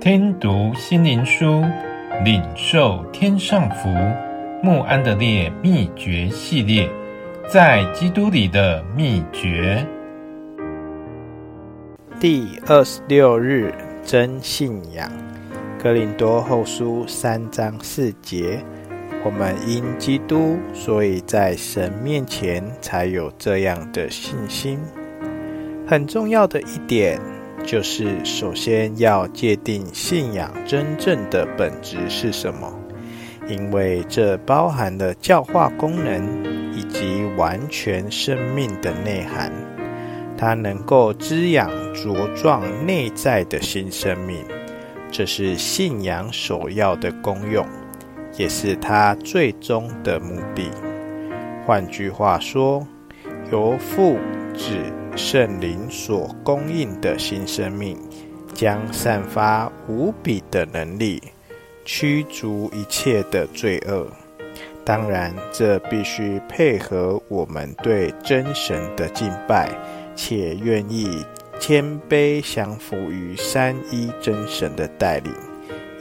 听读心灵书，领受天上福。穆安德烈秘诀系列，在基督里的秘诀。第二十六日，真信仰。哥林多后书三章四节。我们因基督，所以在神面前才有这样的信心。很重要的一点，就是首先要界定信仰真正的本质是什么，因为这包含了教化功能以及完全生命的内涵。它能够滋养茁壮内在的新生命，这是信仰首要的功用。也是他最终的目的。换句话说，由父、子、圣灵所供应的新生命，将散发无比的能力，驱逐一切的罪恶。当然，这必须配合我们对真神的敬拜，且愿意谦卑降服于三一真神的带领。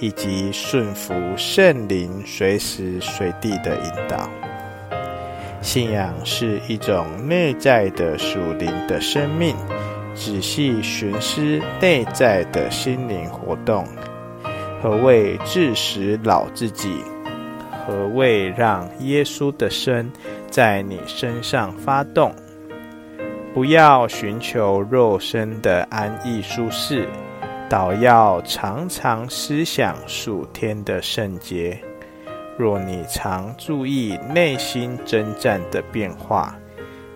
以及顺服圣灵随时随地的引导。信仰是一种内在的属灵的生命。仔细寻思内在的心灵活动，何谓致使老自己？何谓让耶稣的身在你身上发动？不要寻求肉身的安逸舒适。倒要常常思想属天的圣洁。若你常注意内心征战的变化，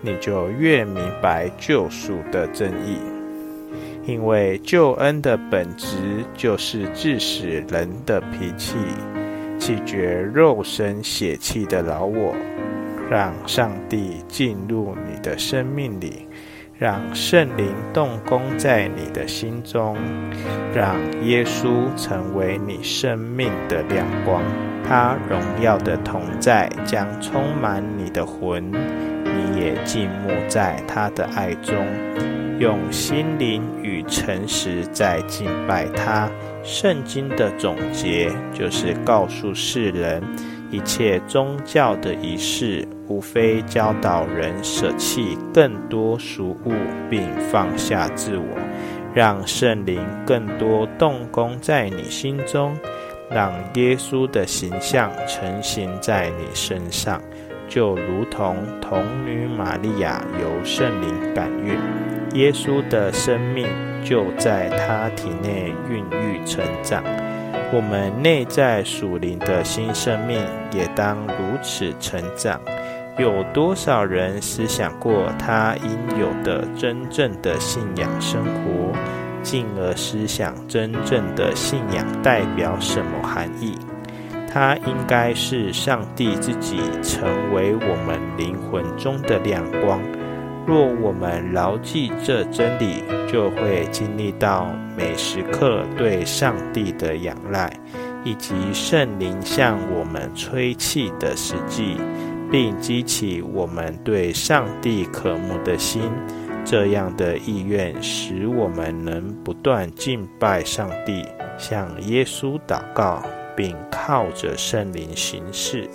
你就越明白救赎的真意。因为救恩的本质就是致使人的脾气，弃绝肉身血气的老我，让上帝进入你的生命里。让圣灵动工在你的心中，让耶稣成为你生命的亮光。他荣耀的同在将充满你的魂，你也静默在他的爱中，用心灵与诚实在敬拜他。圣经的总结就是告诉世人。一切宗教的仪式，无非教导人舍弃更多俗物，并放下自我，让圣灵更多动工在你心中，让耶稣的形象成型在你身上，就如同童女玛利亚由圣灵感孕，耶稣的生命就在她体内孕育成长。我们内在属灵的新生命也当如此成长。有多少人思想过他应有的真正的信仰生活，进而思想真正的信仰代表什么含义？它应该是上帝自己成为我们灵魂中的亮光。若我们牢记这真理，就会经历到每时刻对上帝的仰赖，以及圣灵向我们吹气的实际，并激起我们对上帝渴慕的心。这样的意愿使我们能不断敬拜上帝，向耶稣祷告，并靠着圣灵行事。